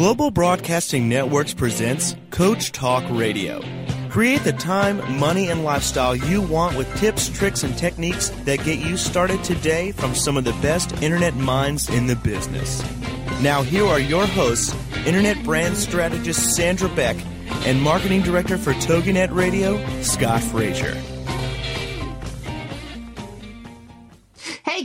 Global Broadcasting Networks presents Coach Talk Radio. Create the time, money, and lifestyle you want with tips, tricks, and techniques that get you started today from some of the best internet minds in the business. Now, here are your hosts, Internet brand strategist Sandra Beck and marketing director for TogiNet Radio, Scott Frazier.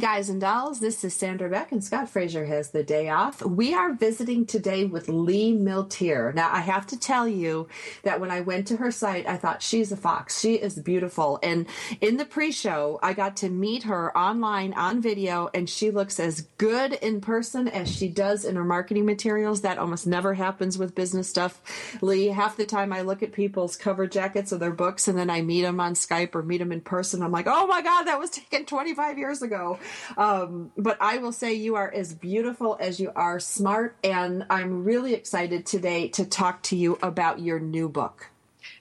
Guys and dolls, this is Sandra Beck and Scott Fraser has the day off. We are visiting today with Lee Milteer. Now I have to tell you that when I went to her site, I thought she's a fox. She is beautiful. And in the pre-show, I got to meet her online on video and she looks as good in person as she does in her marketing materials. That almost never happens with business stuff. Lee, half the time I look at people's cover jackets of their books and then I meet them on Skype or meet them in person. I'm like, oh my God, that was taken 25 years ago. Um, but I will say you are as beautiful as you are smart, and I'm really excited today to talk to you about your new book.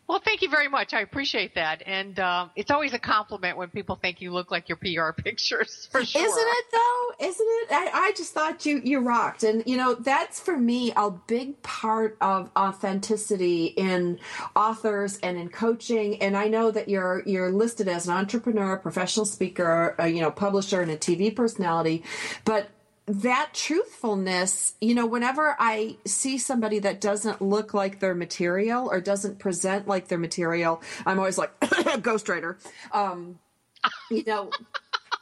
Well, thank you very much. I appreciate that, and um, it's always a compliment when people think you look like your PR pictures. For sure, isn't it though? Isn't it? I, I just thought you you rocked, and you know that's for me a big part of authenticity in authors and in coaching. And I know that you're you're listed as an entrepreneur, professional speaker, a, you know, publisher, and a TV personality, but that truthfulness, you know, whenever I see somebody that doesn't look like their material or doesn't present like their material, I'm always like, ghostwriter. Um, you know,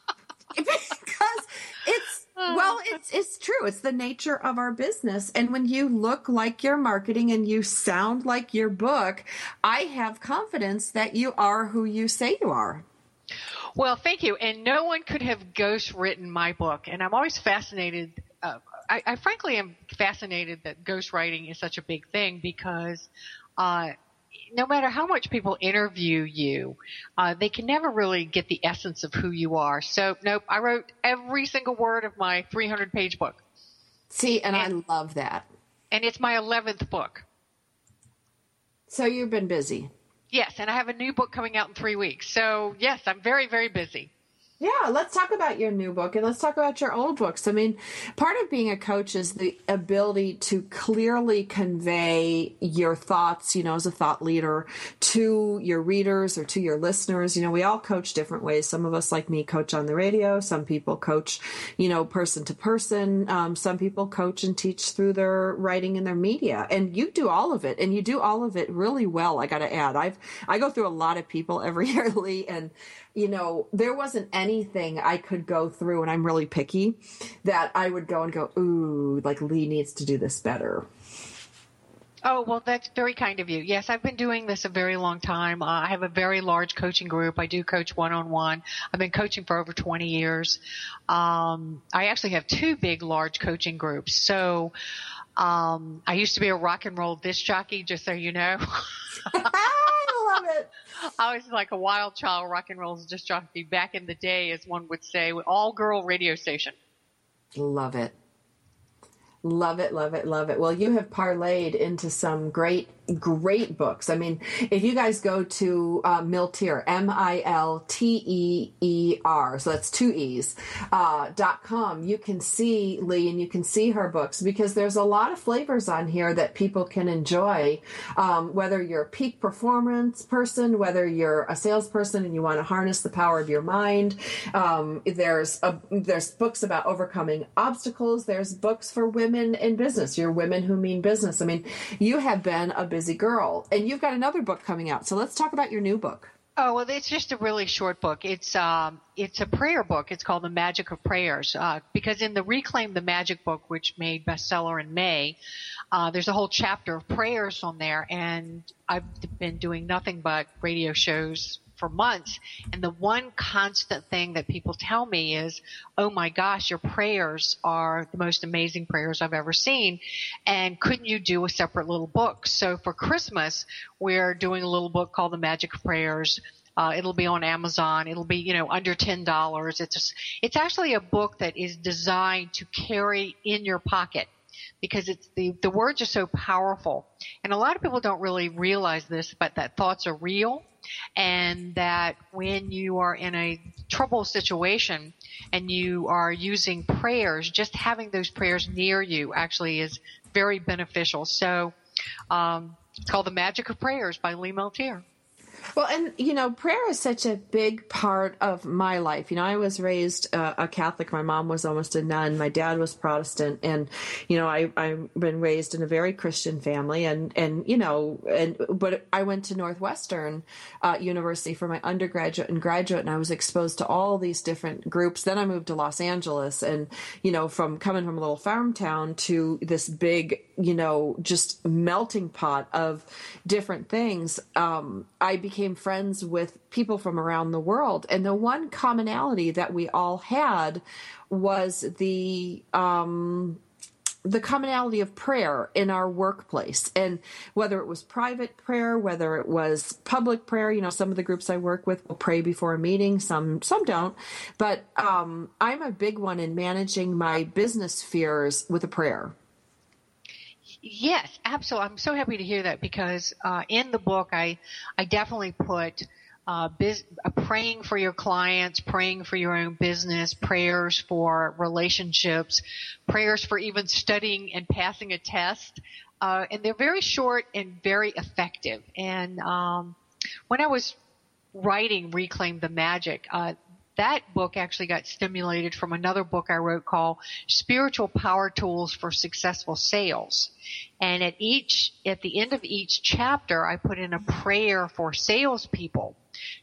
because it's, well, it's, it's true. It's the nature of our business. And when you look like your marketing and you sound like your book, I have confidence that you are who you say you are. Well, thank you. And no one could have ghost written my book. And I'm always fascinated. Uh, I, I, frankly am fascinated that ghostwriting is such a big thing because uh, no matter how much people interview you, uh, they can never really get the essence of who you are. So, nope, I wrote every single word of my 300 page book. See, and, and I love that. And it's my 11th book. So you've been busy. Yes, and I have a new book coming out in three weeks. So yes, I'm very, very busy. Yeah, let's talk about your new book and let's talk about your old books. I mean, part of being a coach is the ability to clearly convey your thoughts, you know, as a thought leader to your readers or to your listeners. You know, we all coach different ways. Some of us, like me, coach on the radio. Some people coach, you know, person to person. Um, some people coach and teach through their writing and their media. And you do all of it and you do all of it really well. I got to add, I've, I go through a lot of people every year, Lee, and you know, there wasn't anything I could go through, and I'm really picky, that I would go and go, ooh, like Lee needs to do this better. Oh, well, that's very kind of you. Yes, I've been doing this a very long time. Uh, I have a very large coaching group. I do coach one on one. I've been coaching for over 20 years. Um, I actually have two big, large coaching groups. So, um, I used to be a rock and roll disc jockey, just so you know. I love it. I was like a wild child rock and roll disc jockey back in the day, as one would say, all girl radio station. Love it. Love it, love it, love it. Well, you have parlayed into some great great books. I mean, if you guys go to uh, Milteer, M I L T E E R, so that's two E's, uh, dot com, you can see Lee and you can see her books because there's a lot of flavors on here that people can enjoy. Um, whether you're a peak performance person, whether you're a salesperson and you want to harness the power of your mind, um, there's a, there's books about overcoming obstacles. There's books for women in business. You're women who mean business. I mean, you have been a busy girl. And you've got another book coming out. So let's talk about your new book. Oh well, it's just a really short book. It's um, it's a prayer book. It's called The Magic of Prayers. Uh, because in the Reclaim the Magic book, which made bestseller in May, uh, there's a whole chapter of prayers on there, and I've been doing nothing but radio shows for months. And the one constant thing that people tell me is, Oh my gosh, your prayers are the most amazing prayers I've ever seen. And couldn't you do a separate little book? So for Christmas, we're doing a little book called The Magic of Prayers. Uh, it'll be on Amazon. It'll be, you know, under ten dollars. It's it's actually a book that is designed to carry in your pocket. Because it's the, the words are so powerful. And a lot of people don't really realize this, but that thoughts are real and that when you are in a trouble situation and you are using prayers, just having those prayers near you actually is very beneficial. So, um, it's called The Magic of Prayers by Lee Milteer. Well, and you know, prayer is such a big part of my life. You know, I was raised uh, a Catholic. My mom was almost a nun. My dad was Protestant, and you know, I I've been raised in a very Christian family, and and you know, and but I went to Northwestern uh, University for my undergraduate and graduate, and I was exposed to all these different groups. Then I moved to Los Angeles, and you know, from coming from a little farm town to this big, you know, just melting pot of different things. Um, I became became friends with people from around the world. And the one commonality that we all had was the, um, the commonality of prayer in our workplace. And whether it was private prayer whether it was public prayer you know some of the groups i work with will pray before a meeting some some don't. But um, i'm a big one in managing my business fears with a prayer Yes, absolutely. I'm so happy to hear that because uh, in the book, I I definitely put uh, biz, uh, praying for your clients, praying for your own business, prayers for relationships, prayers for even studying and passing a test. Uh, and they're very short and very effective. And um, when I was writing Reclaim the Magic, uh, that book actually got stimulated from another book I wrote called Spiritual Power Tools for Successful Sales. And at each, at the end of each chapter, I put in a prayer for salespeople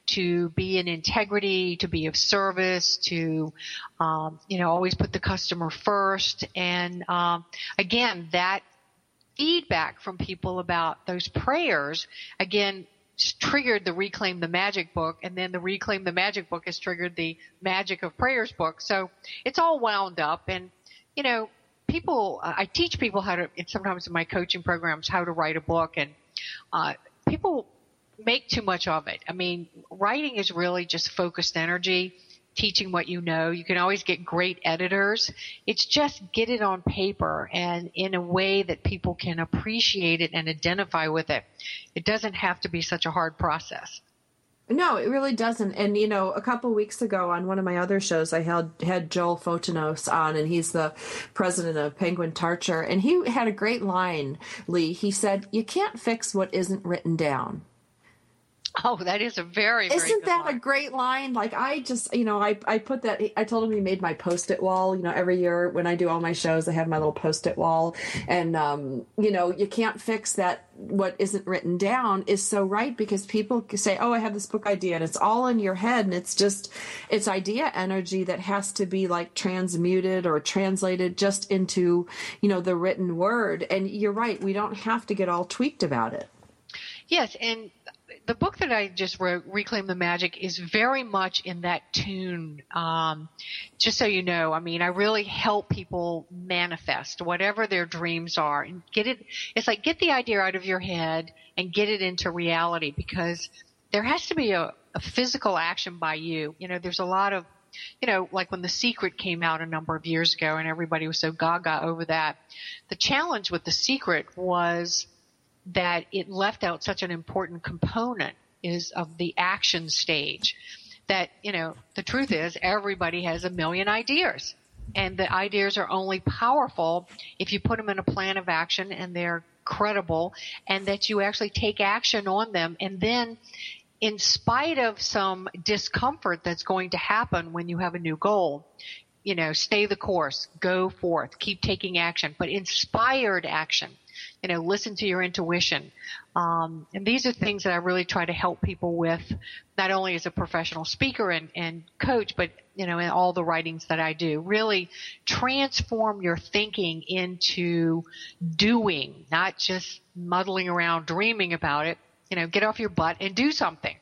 to be in integrity, to be of service, to, um, you know, always put the customer first. And, um, again, that feedback from people about those prayers, again, triggered the Reclaim the Magic book, and then the Reclaim the Magic book has triggered the Magic of Prayers book. So it's all wound up, and you know, people. Uh, I teach people how to, sometimes in my coaching programs, how to write a book, and uh, people make too much of it. I mean, writing is really just focused energy teaching what you know. You can always get great editors. It's just get it on paper and in a way that people can appreciate it and identify with it. It doesn't have to be such a hard process. No, it really doesn't. And you know, a couple weeks ago on one of my other shows, I had had Joel Fotinos on, and he's the president of Penguin Tarcher, and he had a great line. Lee, he said, "You can't fix what isn't written down." Oh, that is a very, very isn't that line. a great line? Like I just, you know, I I put that. I told him he made my post-it wall. You know, every year when I do all my shows, I have my little post-it wall, and um, you know, you can't fix that. What isn't written down is so right because people say, "Oh, I have this book idea," and it's all in your head, and it's just it's idea energy that has to be like transmuted or translated just into you know the written word. And you're right, we don't have to get all tweaked about it. Yes, and the book that I just wrote, Reclaim the Magic, is very much in that tune. Um, just so you know, I mean, I really help people manifest whatever their dreams are and get it. It's like get the idea out of your head and get it into reality because there has to be a, a physical action by you. You know, there's a lot of you know, like when The Secret came out a number of years ago and everybody was so gaga over that. The challenge with The Secret was that it left out such an important component is of the action stage. That, you know, the truth is everybody has a million ideas and the ideas are only powerful if you put them in a plan of action and they're credible and that you actually take action on them. And then in spite of some discomfort that's going to happen when you have a new goal, you know, stay the course, go forth, keep taking action, but inspired action you know, listen to your intuition. Um, and these are things that I really try to help people with, not only as a professional speaker and, and coach, but, you know, in all the writings that I do. Really transform your thinking into doing, not just muddling around dreaming about it. You know, get off your butt and do something.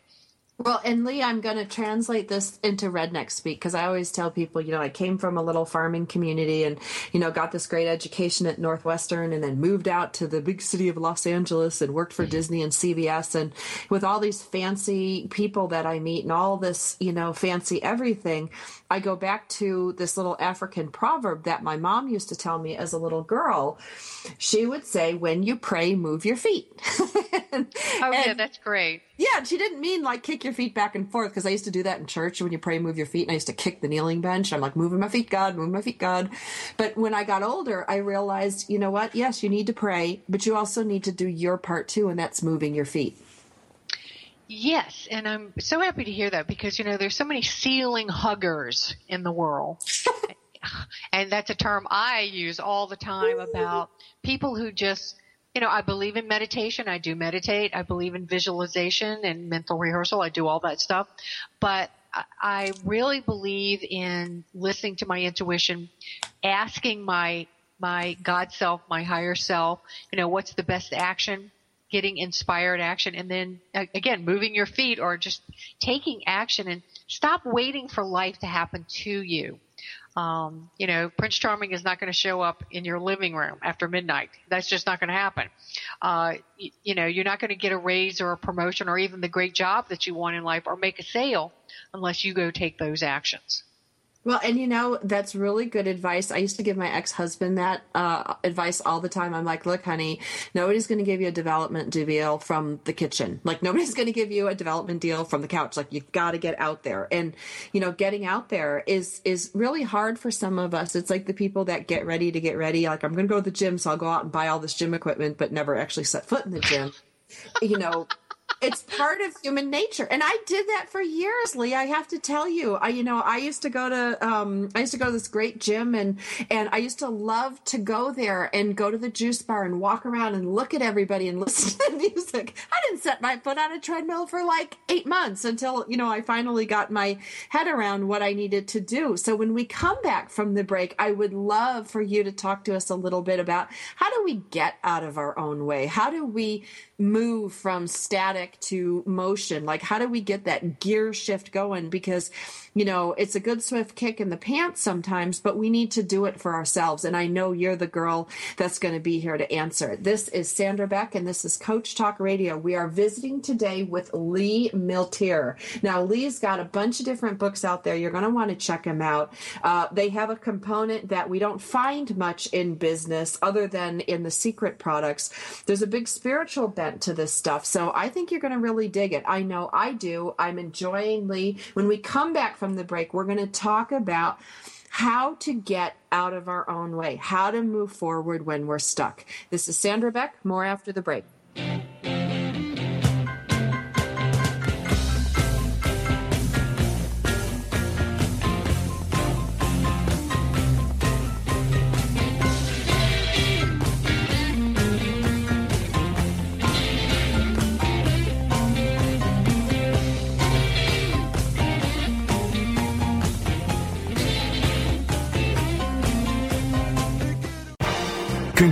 Well, and Lee, I'm going to translate this into redneck speak because I always tell people, you know, I came from a little farming community and, you know, got this great education at Northwestern and then moved out to the big city of Los Angeles and worked for mm-hmm. Disney and CBS. And with all these fancy people that I meet and all this, you know, fancy everything, I go back to this little African proverb that my mom used to tell me as a little girl. She would say, when you pray, move your feet. and, oh, yeah, that's great. Yeah, she didn't mean like kick your feet back and forth because I used to do that in church when you pray, move your feet, and I used to kick the kneeling bench. I'm like, moving my feet, God, moving my feet, God. But when I got older, I realized, you know what? Yes, you need to pray, but you also need to do your part too, and that's moving your feet. Yes, and I'm so happy to hear that because you know there's so many ceiling huggers in the world. and that's a term I use all the time about people who just you know, I believe in meditation. I do meditate. I believe in visualization and mental rehearsal. I do all that stuff. But I really believe in listening to my intuition, asking my my God self, my higher self, you know, what's the best action, getting inspired action, and then again, moving your feet or just taking action and stop waiting for life to happen to you. Um, you know, Prince Charming is not going to show up in your living room after midnight. That's just not going to happen. Uh, you, you know, you're not going to get a raise or a promotion or even the great job that you want in life or make a sale unless you go take those actions. Well, and you know, that's really good advice. I used to give my ex husband that uh, advice all the time. I'm like, look, honey, nobody's going to give you a development deal from the kitchen. Like, nobody's going to give you a development deal from the couch. Like, you've got to get out there. And, you know, getting out there is, is really hard for some of us. It's like the people that get ready to get ready. Like, I'm going to go to the gym, so I'll go out and buy all this gym equipment, but never actually set foot in the gym. you know, it's part of human nature. And i did that for years lee i have to tell you. I you know i used to go to um i used to go to this great gym and and i used to love to go there and go to the juice bar and walk around and look at everybody and listen to the music. I didn't set my foot on a treadmill for like eight months until you know i finally got my head around what i needed to do. So when we come back from the break i would love for you to talk to us a little bit about how do we get out of our own way? How do we move from static to motion? Like, how do we get that gear shift going? Because, you know, it's a good swift kick in the pants sometimes, but we need to do it for ourselves. And I know you're the girl that's going to be here to answer. This is Sandra Beck, and this is Coach Talk Radio. We are visiting today with Lee Milteer. Now, Lee's got a bunch of different books out there. You're going to want to check them out. Uh, they have a component that we don't find much in business other than in the secret products. There's a big spiritual bent to this stuff. So I think you're going to really dig it. I know I do. I'm enjoying Lee. When we come back from the break, we're going to talk about how to get out of our own way, how to move forward when we're stuck. This is Sandra Beck. More after the break.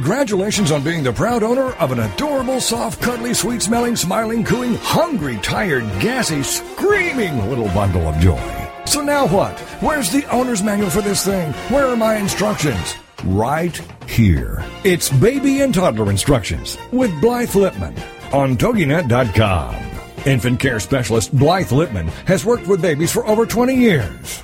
Congratulations on being the proud owner of an adorable, soft, cuddly, sweet smelling, smiling, cooing, hungry, tired, gassy, screaming little bundle of joy. So now what? Where's the owner's manual for this thing? Where are my instructions? Right here. It's baby and toddler instructions with Blythe Lipman on TogiNet.com. Infant care specialist Blythe Lipman has worked with babies for over 20 years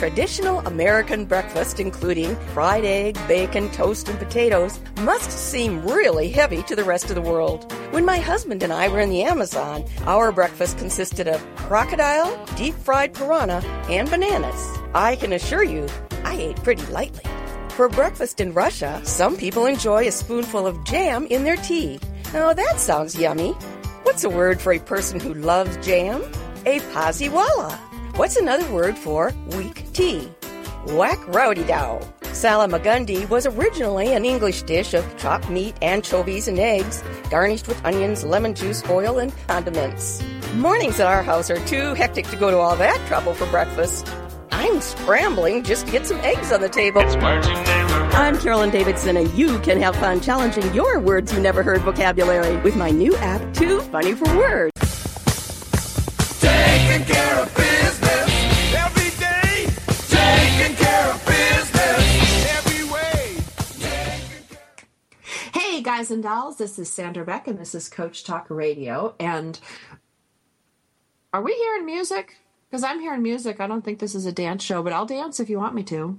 traditional American breakfast, including fried egg, bacon, toast, and potatoes, must seem really heavy to the rest of the world. When my husband and I were in the Amazon, our breakfast consisted of crocodile, deep fried piranha, and bananas. I can assure you, I ate pretty lightly. For breakfast in Russia, some people enjoy a spoonful of jam in their tea. Now that sounds yummy. What's a word for a person who loves jam? A poziwala. What's another word for weak tea? Whack rowdy dow. Salmagundi was originally an English dish of chopped meat, anchovies, and eggs, garnished with onions, lemon juice, oil, and condiments. Mornings at our house are too hectic to go to all that trouble for breakfast. I'm scrambling just to get some eggs on the table. I'm Carolyn Davidson, and you can have fun challenging your words you never heard vocabulary with my new app, Too Funny for Words. Guys and dolls, this is Sandra Beck, and this is Coach Talk Radio. And are we hearing music? Because I'm hearing music. I don't think this is a dance show, but I'll dance if you want me to.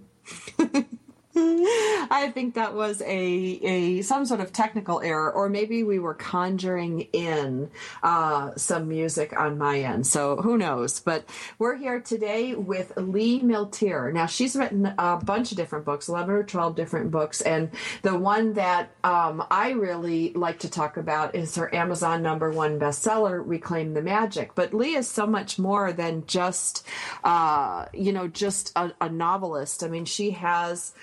I think that was a, a some sort of technical error, or maybe we were conjuring in uh, some music on my end. So who knows? But we're here today with Lee Milteer. Now she's written a bunch of different books, eleven or twelve different books, and the one that um, I really like to talk about is her Amazon number one bestseller, "Reclaim the Magic." But Lee is so much more than just uh, you know just a, a novelist. I mean, she has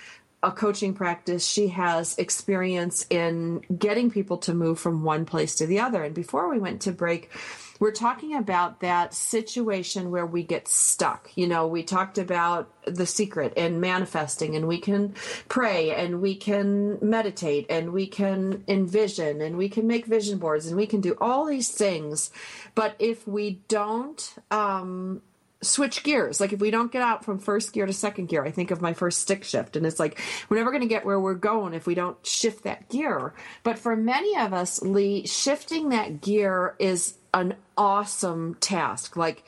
a coaching practice, she has experience in getting people to move from one place to the other. And before we went to break, we're talking about that situation where we get stuck. You know, we talked about the secret and manifesting, and we can pray and we can meditate and we can envision and we can make vision boards and we can do all these things. But if we don't, um, switch gears. Like if we don't get out from first gear to second gear, I think of my first stick shift and it's like we're never going to get where we're going if we don't shift that gear. But for many of us, Lee, shifting that gear is an awesome task. Like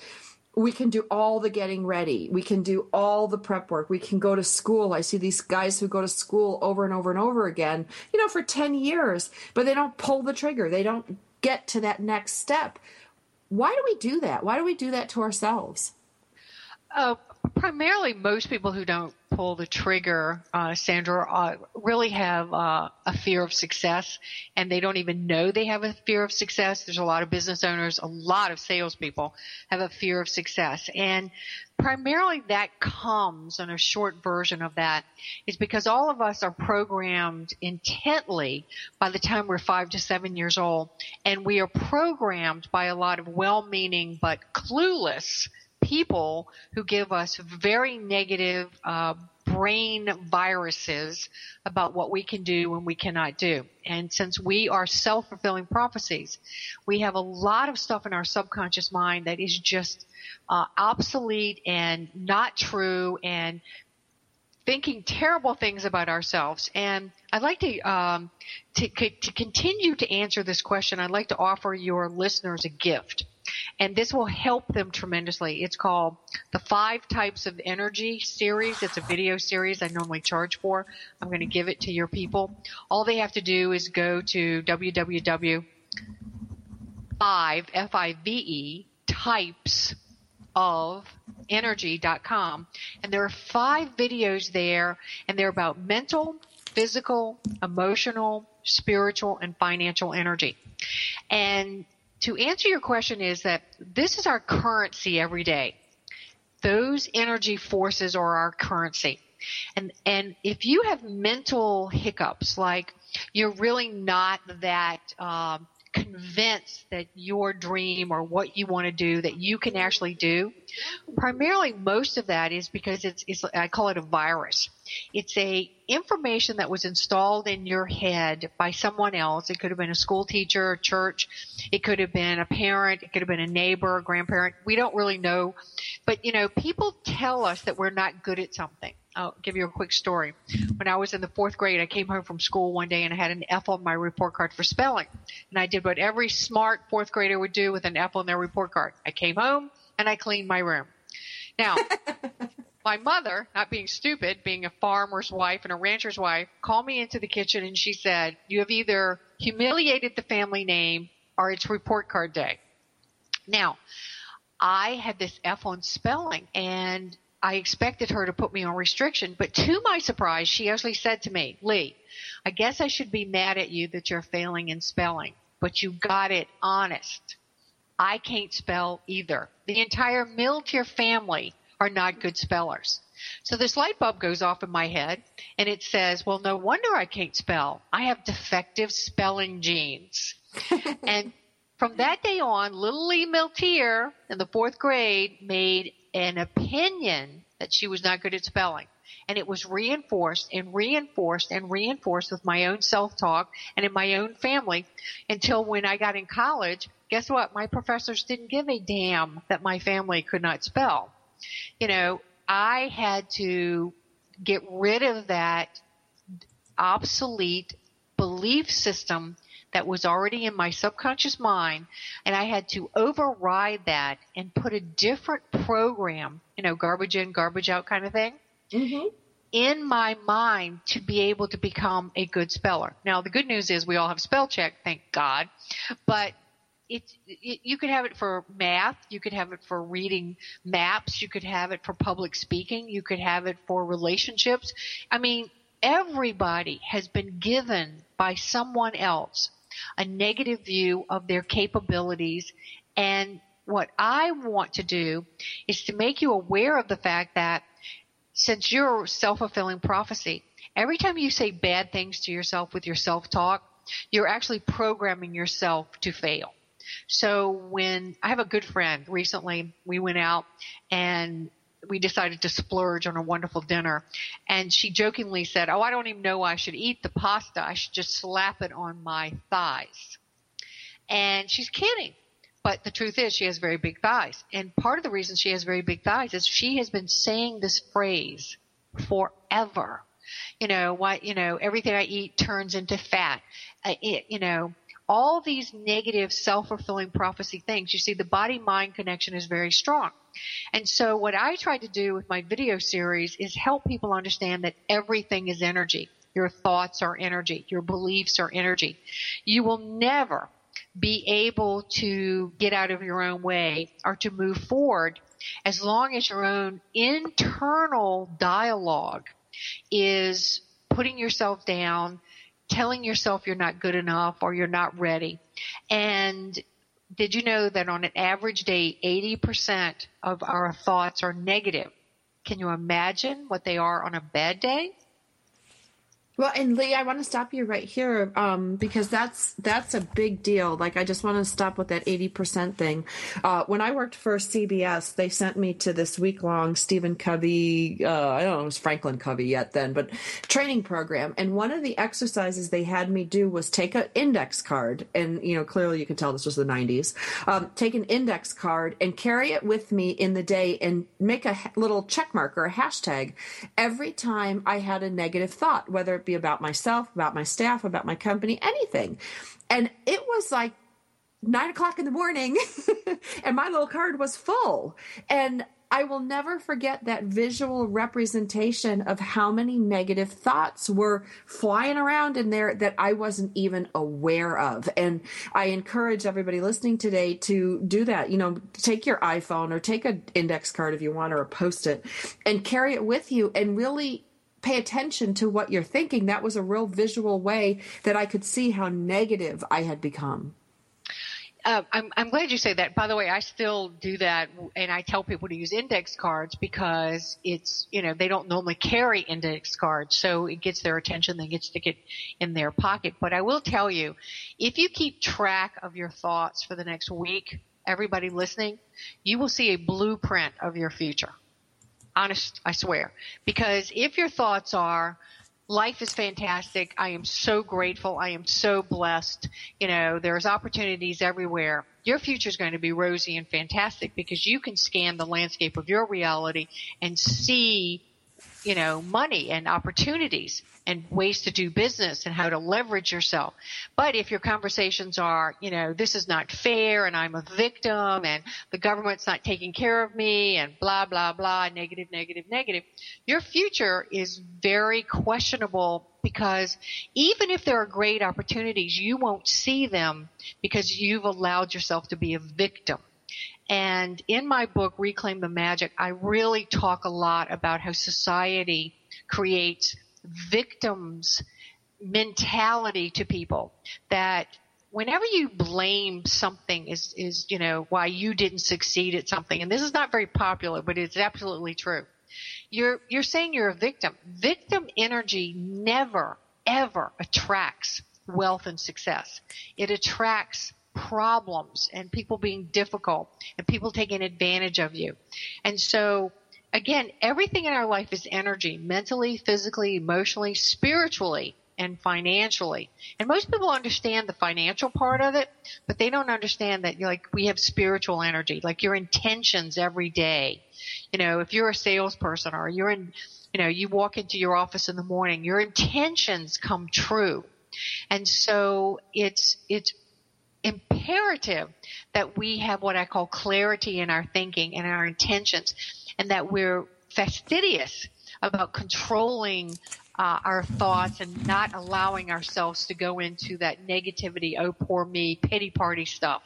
we can do all the getting ready. We can do all the prep work. We can go to school. I see these guys who go to school over and over and over again, you know, for 10 years, but they don't pull the trigger. They don't get to that next step. Why do we do that? Why do we do that to ourselves? Uh, primarily, most people who don't pull the trigger, uh, Sandra, uh, really have uh, a fear of success, and they don't even know they have a fear of success. There's a lot of business owners, a lot of salespeople have a fear of success, and primarily that comes, and a short version of that is because all of us are programmed intently by the time we're five to seven years old, and we are programmed by a lot of well-meaning but clueless people who give us very negative uh, brain viruses about what we can do and we cannot do. And since we are self-fulfilling prophecies, we have a lot of stuff in our subconscious mind that is just uh, obsolete and not true and thinking terrible things about ourselves. And I'd like to, um, to, to continue to answer this question. I'd like to offer your listeners a gift and this will help them tremendously. It's called the Five Types of Energy series. It's a video series I normally charge for. I'm going to give it to your people. All they have to do is go to www. 5 F-I-V-E types of energy.com and there are five videos there and they're about mental, physical, emotional, spiritual, and financial energy. And to answer your question is that this is our currency every day. Those energy forces are our currency. And, and if you have mental hiccups, like you're really not that, um, convinced that your dream or what you want to do that you can actually do. Primarily most of that is because it's, it's i call it a virus. It's a information that was installed in your head by someone else. It could have been a school teacher a church. It could have been a parent. It could have been a neighbor a grandparent. We don't really know. But you know people tell us that we're not good at something I'll give you a quick story. When I was in the fourth grade, I came home from school one day and I had an F on my report card for spelling. And I did what every smart fourth grader would do with an F on their report card. I came home and I cleaned my room. Now, my mother, not being stupid, being a farmer's wife and a rancher's wife, called me into the kitchen and she said, you have either humiliated the family name or it's report card day. Now, I had this F on spelling and I expected her to put me on restriction, but to my surprise, she actually said to me, Lee, I guess I should be mad at you that you're failing in spelling, but you got it honest. I can't spell either. The entire Milteer family are not good spellers. So this light bulb goes off in my head and it says, well, no wonder I can't spell. I have defective spelling genes. and from that day on, little Lee Milteer in the fourth grade made an opinion that she was not good at spelling. And it was reinforced and reinforced and reinforced with my own self-talk and in my own family until when I got in college, guess what? My professors didn't give a damn that my family could not spell. You know, I had to get rid of that obsolete belief system that was already in my subconscious mind and I had to override that and put a different program, you know, garbage in, garbage out kind of thing. Mm-hmm. In my mind to be able to become a good speller. Now the good news is we all have spell check, thank God, but it's it, you could have it for math, you could have it for reading maps, you could have it for public speaking, you could have it for relationships. I mean, everybody has been given by someone else a negative view of their capabilities and what I want to do is to make you aware of the fact that since you're self-fulfilling prophecy, every time you say bad things to yourself with your self-talk, you're actually programming yourself to fail. So when I have a good friend recently, we went out and we decided to splurge on a wonderful dinner and she jokingly said, Oh, I don't even know why I should eat the pasta. I should just slap it on my thighs. And she's kidding. But the truth is she has very big thighs. And part of the reason she has very big thighs is she has been saying this phrase forever. You know, what, you know, everything I eat turns into fat. Uh, it, you know, all these negative self-fulfilling prophecy things. You see, the body-mind connection is very strong. And so what I try to do with my video series is help people understand that everything is energy. Your thoughts are energy. Your beliefs are energy. You will never be able to get out of your own way or to move forward as long as your own internal dialogue is putting yourself down, telling yourself you're not good enough or you're not ready. And did you know that on an average day, 80% of our thoughts are negative? Can you imagine what they are on a bad day? Well, and Lee, I want to stop you right here um, because that's that's a big deal. Like, I just want to stop with that eighty percent thing. Uh, when I worked for CBS, they sent me to this week long Stephen Covey. Uh, I don't know, it was Franklin Covey yet then, but training program. And one of the exercises they had me do was take an index card, and you know, clearly you can tell this was the '90s. Um, take an index card and carry it with me in the day, and make a little check mark or a hashtag every time I had a negative thought, whether it be about myself, about my staff, about my company, anything. And it was like nine o'clock in the morning, and my little card was full. And I will never forget that visual representation of how many negative thoughts were flying around in there that I wasn't even aware of. And I encourage everybody listening today to do that. You know, take your iPhone or take an index card if you want or a post it and carry it with you and really pay attention to what you're thinking. That was a real visual way that I could see how negative I had become. Uh, I'm, I'm glad you say that. By the way, I still do that, and I tell people to use index cards because it's you know they don't normally carry index cards, so it gets their attention. They get stick it in their pocket. But I will tell you, if you keep track of your thoughts for the next week, everybody listening, you will see a blueprint of your future. Honest, I swear. Because if your thoughts are, life is fantastic. I am so grateful. I am so blessed. You know, there's opportunities everywhere. Your future is going to be rosy and fantastic because you can scan the landscape of your reality and see, you know, money and opportunities and ways to do business and how to leverage yourself. But if your conversations are, you know, this is not fair and I'm a victim and the government's not taking care of me and blah, blah, blah, negative, negative, negative, your future is very questionable because even if there are great opportunities, you won't see them because you've allowed yourself to be a victim. And in my book, Reclaim the Magic, I really talk a lot about how society creates victims mentality to people that whenever you blame something is, is, you know, why you didn't succeed at something, and this is not very popular, but it's absolutely true. You're, you're saying you're a victim. Victim energy never, ever attracts wealth and success. It attracts problems and people being difficult and people taking advantage of you. And so again, everything in our life is energy, mentally, physically, emotionally, spiritually, and financially. And most people understand the financial part of it, but they don't understand that like we have spiritual energy, like your intentions every day. You know, if you're a salesperson or you're in, you know, you walk into your office in the morning, your intentions come true. And so it's, it's imperative that we have what I call clarity in our thinking and our intentions and that we're fastidious about controlling uh, our thoughts and not allowing ourselves to go into that negativity, oh poor me, pity party stuff.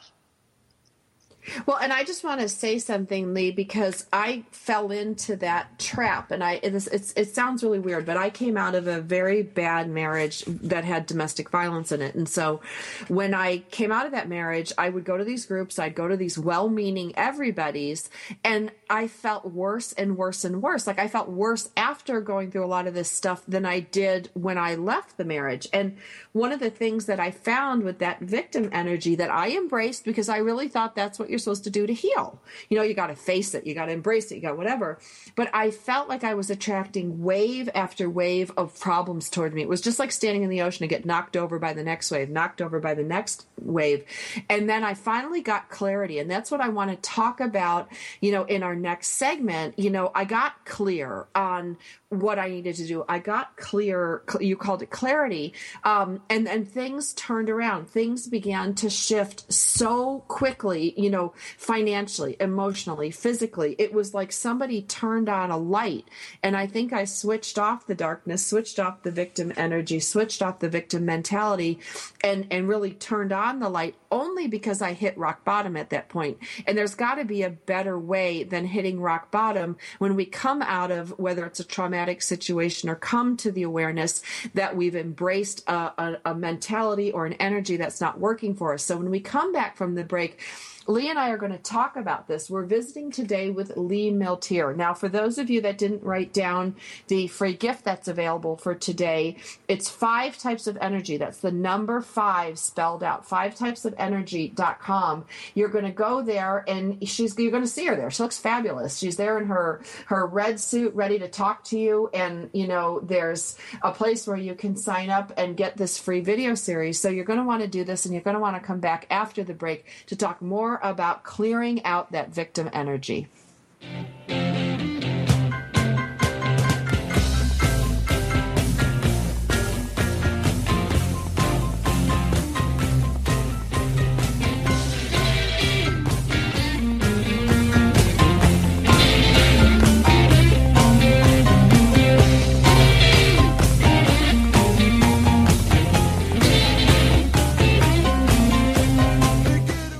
Well, and I just want to say something, Lee, because I fell into that trap, and I it's, it's, it sounds really weird, but I came out of a very bad marriage that had domestic violence in it, and so when I came out of that marriage, I would go to these groups, I'd go to these well-meaning everybody's, and I felt worse and worse and worse. Like I felt worse after going through a lot of this stuff than I did when I left the marriage, and one of the things that I found with that victim energy that I embraced because I really thought that's what you're supposed to do to heal. You know, you got to face it, you got to embrace it, you got whatever. But I felt like I was attracting wave after wave of problems toward me. It was just like standing in the ocean and get knocked over by the next wave, knocked over by the next wave. And then I finally got clarity. And that's what I want to talk about, you know, in our next segment. You know, I got clear on what I needed to do. I got clear, you called it clarity. Um, and and things turned around. Things began to shift so quickly, you know, financially, emotionally, physically. It was like somebody turned on a light. And I think I switched off the darkness, switched off the victim energy, switched off the victim mentality, and, and really turned on the light only because I hit rock bottom at that point. And there's got to be a better way than hitting rock bottom when we come out of whether it's a traumatic situation or come to the awareness that we've embraced a, a, a mentality or an energy that's not working for us. So when we come back from the break, Lee and I are going to talk about this. We're visiting today with Lee Milteer. Now, for those of you that didn't write down the free gift that's available for today, it's five types of energy. That's the number five spelled out, five types of energy.com. You're going to go there and she's, you're going to see her there. She looks fabulous. She's there in her, her red suit, ready to talk to you. And, you know, there's a place where you can sign up and get this free video series. So you're going to want to do this and you're going to want to come back after the break to talk more about clearing out that victim energy.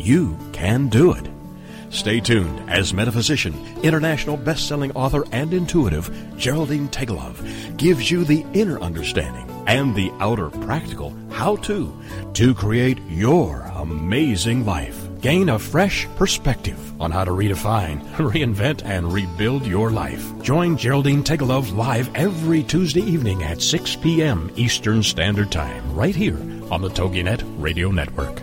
you can do it. Stay tuned as metaphysician, international best-selling author, and intuitive Geraldine Tegelov gives you the inner understanding and the outer practical how-to to create your amazing life. Gain a fresh perspective on how to redefine, reinvent, and rebuild your life. Join Geraldine Tegelov live every Tuesday evening at 6 p.m. Eastern Standard Time, right here on the TogiNet Radio Network.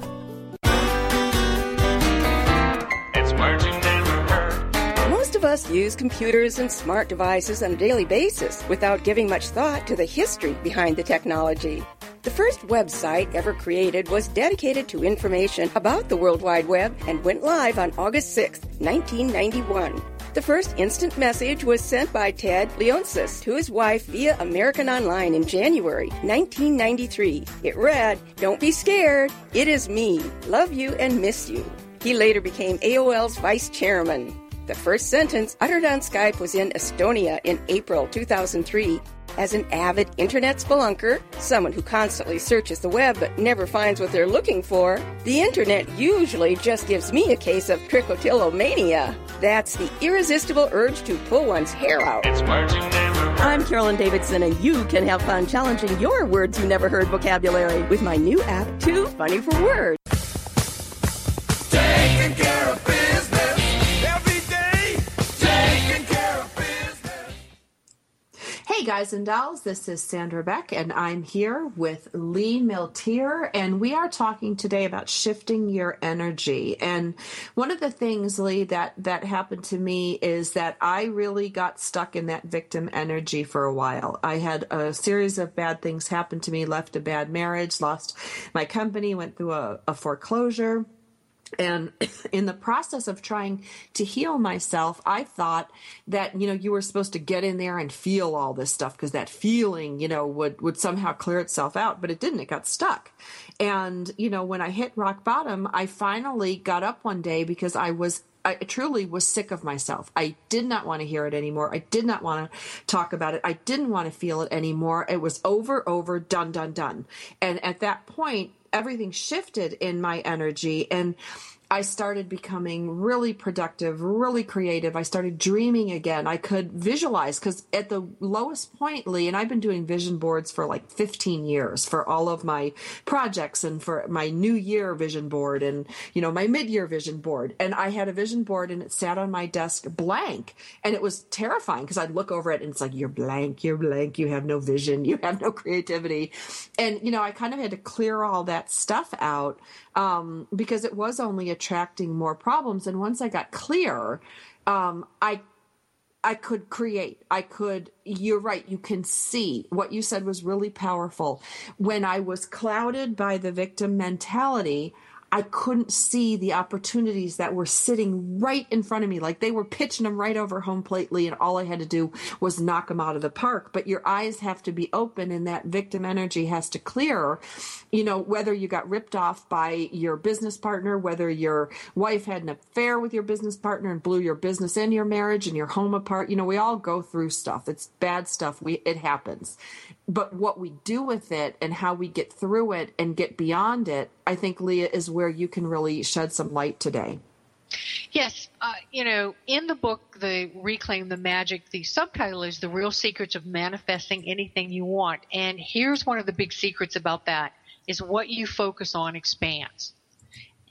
Us use computers and smart devices on a daily basis without giving much thought to the history behind the technology. The first website ever created was dedicated to information about the World Wide Web and went live on August 6, 1991. The first instant message was sent by Ted Leonsis to his wife via American Online in January 1993. It read, Don't be scared. It is me. Love you and miss you. He later became AOL's vice chairman. The first sentence uttered on Skype was in Estonia in April 2003. As an avid internet spelunker, someone who constantly searches the web but never finds what they're looking for, the internet usually just gives me a case of trichotillomania. That's the irresistible urge to pull one's hair out. I'm Carolyn Davidson, and you can have fun challenging your words you never heard vocabulary with my new app, Too Funny for Words. Taking care of business Hey guys and dolls, this is Sandra Beck, and I'm here with Lee Milteer, and we are talking today about shifting your energy. And one of the things, Lee, that that happened to me is that I really got stuck in that victim energy for a while. I had a series of bad things happen to me, left a bad marriage, lost my company, went through a, a foreclosure. And in the process of trying to heal myself, I thought that, you know, you were supposed to get in there and feel all this stuff because that feeling, you know, would, would somehow clear itself out, but it didn't. It got stuck. And, you know, when I hit rock bottom, I finally got up one day because I was I truly was sick of myself. I did not want to hear it anymore. I did not want to talk about it. I didn't want to feel it anymore. It was over, over, done, done, done. And at that point, everything shifted in my energy and I started becoming really productive, really creative. I started dreaming again. I could visualize because at the lowest point, Lee, and I've been doing vision boards for like 15 years for all of my projects and for my new year vision board and, you know, my mid year vision board. And I had a vision board and it sat on my desk blank. And it was terrifying because I'd look over it and it's like, you're blank, you're blank, you have no vision, you have no creativity. And, you know, I kind of had to clear all that stuff out um, because it was only attracting more problems. And once I got clear, um, I I could create. I could. You're right. You can see what you said was really powerful. When I was clouded by the victim mentality, I couldn't see the opportunities that were sitting right in front of me. Like they were pitching them right over home plate, Lee, and all I had to do was knock them out of the park. But your eyes have to be open, and that victim energy has to clear. You know, whether you got ripped off by your business partner, whether your wife had an affair with your business partner and blew your business and your marriage and your home apart. You know, we all go through stuff. It's bad stuff. We it happens but what we do with it and how we get through it and get beyond it, I think, Leah, is where you can really shed some light today. Yes, uh, you know, in the book, the Reclaim the Magic, the subtitle is The Real Secrets of Manifesting Anything You Want. And here's one of the big secrets about that is what you focus on expands.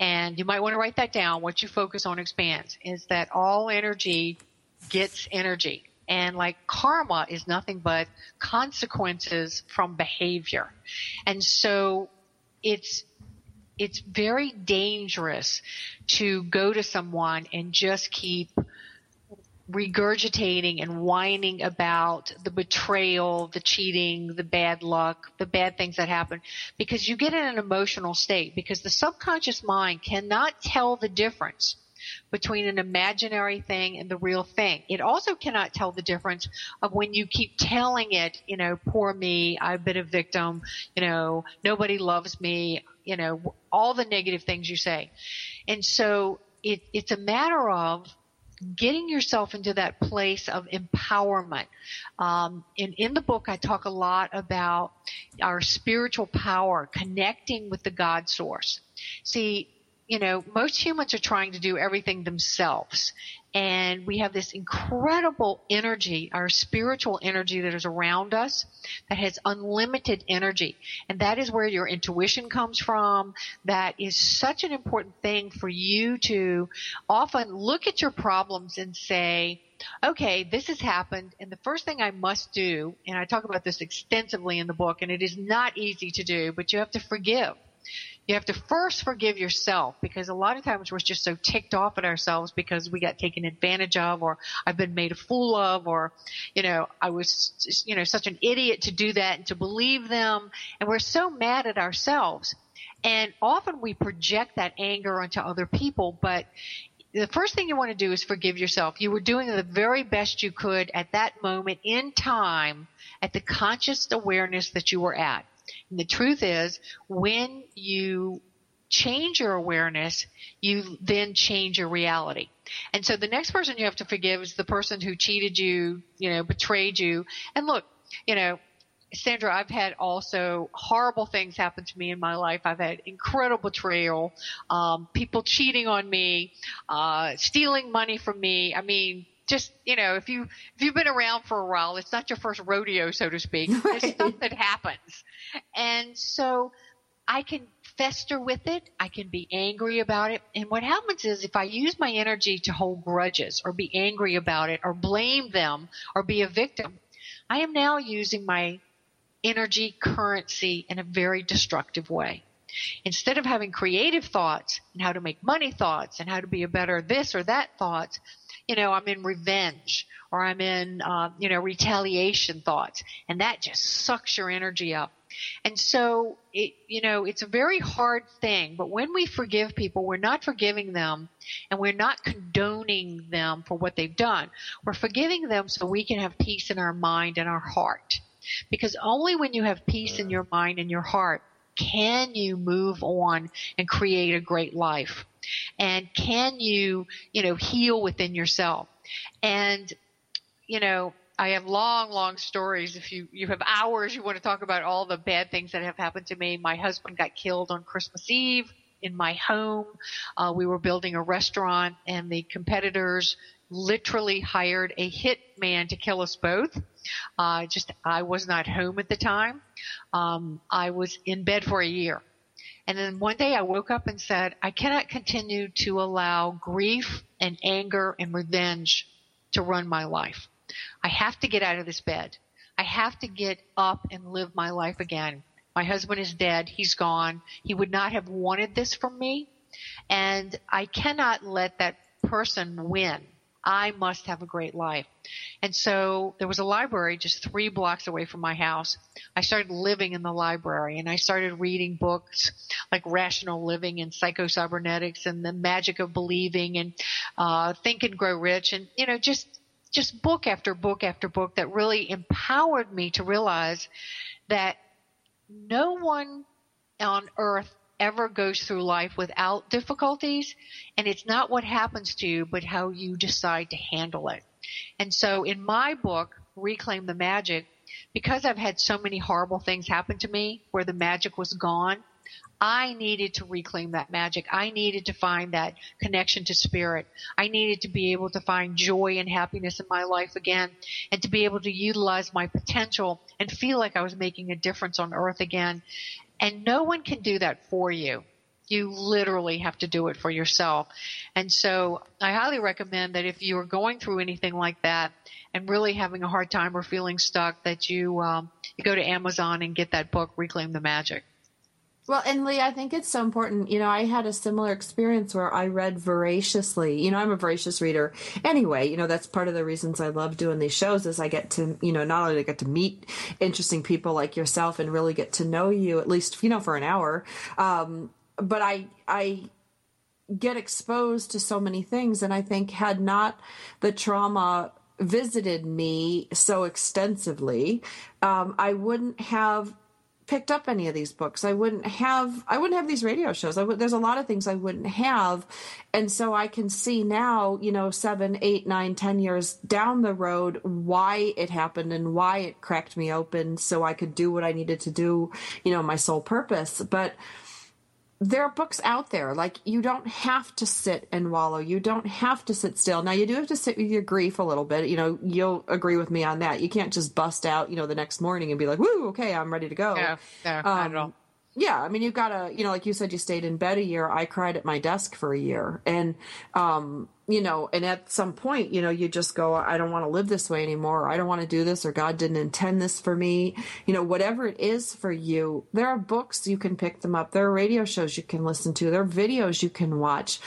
And you might want to write that down. What you focus on expands is that all energy gets energy. And like karma is nothing but consequences from behavior. And so it's, it's very dangerous to go to someone and just keep regurgitating and whining about the betrayal, the cheating, the bad luck, the bad things that happen because you get in an emotional state because the subconscious mind cannot tell the difference between an imaginary thing and the real thing. It also cannot tell the difference of when you keep telling it, you know, poor me, I've been a victim, you know, nobody loves me, you know, all the negative things you say. And so it, it's a matter of getting yourself into that place of empowerment. Um, and in the book, I talk a lot about our spiritual power, connecting with the God source. See, you know, most humans are trying to do everything themselves. And we have this incredible energy, our spiritual energy that is around us that has unlimited energy. And that is where your intuition comes from. That is such an important thing for you to often look at your problems and say, okay, this has happened, and the first thing I must do, and I talk about this extensively in the book, and it is not easy to do, but you have to forgive You have to first forgive yourself because a lot of times we're just so ticked off at ourselves because we got taken advantage of or I've been made a fool of or, you know, I was, you know, such an idiot to do that and to believe them. And we're so mad at ourselves. And often we project that anger onto other people, but the first thing you want to do is forgive yourself. You were doing the very best you could at that moment in time at the conscious awareness that you were at. And the truth is, when you change your awareness, you then change your reality. And so the next person you have to forgive is the person who cheated you, you know, betrayed you. And look, you know, Sandra, I've had also horrible things happen to me in my life. I've had incredible betrayal, um, people cheating on me, uh, stealing money from me. I mean, just you know, if you if you've been around for a while, it's not your first rodeo, so to speak. Right. It's stuff that happens, and so I can fester with it. I can be angry about it. And what happens is if I use my energy to hold grudges or be angry about it or blame them or be a victim, I am now using my energy currency in a very destructive way. Instead of having creative thoughts and how to make money thoughts and how to be a better this or that thoughts, you know, I'm in revenge or I'm in, uh, you know, retaliation thoughts. And that just sucks your energy up. And so it, you know, it's a very hard thing, but when we forgive people, we're not forgiving them and we're not condoning them for what they've done. We're forgiving them so we can have peace in our mind and our heart. Because only when you have peace in your mind and your heart can you move on and create a great life. And can you, you know, heal within yourself. And, you know, I have long, long stories. If you, you have hours, you want to talk about all the bad things that have happened to me. My husband got killed on Christmas Eve in my home. Uh, we were building a restaurant and the competitors literally hired a hit man to kill us both. Uh, just, I was not home at the time. Um, I was in bed for a year. And then one day I woke up and said, I cannot continue to allow grief and anger and revenge to run my life. I have to get out of this bed. I have to get up and live my life again. My husband is dead. He's gone. He would not have wanted this from me. And I cannot let that person win. I must have a great life. And so there was a library just three blocks away from my house. I started living in the library and I started reading books like Rational Living and Psycho-Cybernetics and The Magic of Believing and uh, Think and Grow Rich and, you know, just just book after book after book that really empowered me to realize that no one on earth ever goes through life without difficulties and it's not what happens to you but how you decide to handle it. And so in my book, Reclaim the Magic, because I've had so many horrible things happen to me where the magic was gone, I needed to reclaim that magic. I needed to find that connection to spirit. I needed to be able to find joy and happiness in my life again and to be able to utilize my potential and feel like I was making a difference on earth again. And no one can do that for you. You literally have to do it for yourself. And so I highly recommend that if you are going through anything like that and really having a hard time or feeling stuck, that you, um, you go to Amazon and get that book, Reclaim the Magic. Well, and Lee, I think it's so important. You know, I had a similar experience where I read voraciously. You know, I'm a voracious reader anyway. You know, that's part of the reasons I love doing these shows is I get to, you know, not only get to meet interesting people like yourself and really get to know you at least, you know, for an hour. Um, but I, I get exposed to so many things, and I think had not the trauma visited me so extensively, um, I wouldn't have picked up any of these books. I wouldn't have I wouldn't have these radio shows. I would there's a lot of things I wouldn't have. And so I can see now, you know, seven, eight, nine, ten years down the road why it happened and why it cracked me open so I could do what I needed to do, you know, my sole purpose. But there are books out there. Like you don't have to sit and wallow. You don't have to sit still. Now you do have to sit with your grief a little bit. You know you'll agree with me on that. You can't just bust out you know the next morning and be like woo okay i'm ready to go. No, no, not at all. yeah i mean you've got to you know like you said you stayed in bed a year. I cried at my desk for a year. And um you know, and at some point, you know, you just go, I don't want to live this way anymore. Or I don't want to do this or God didn't intend this for me. You know, whatever it is for you, there are books you can pick them up. There are radio shows you can listen to. There are videos you can watch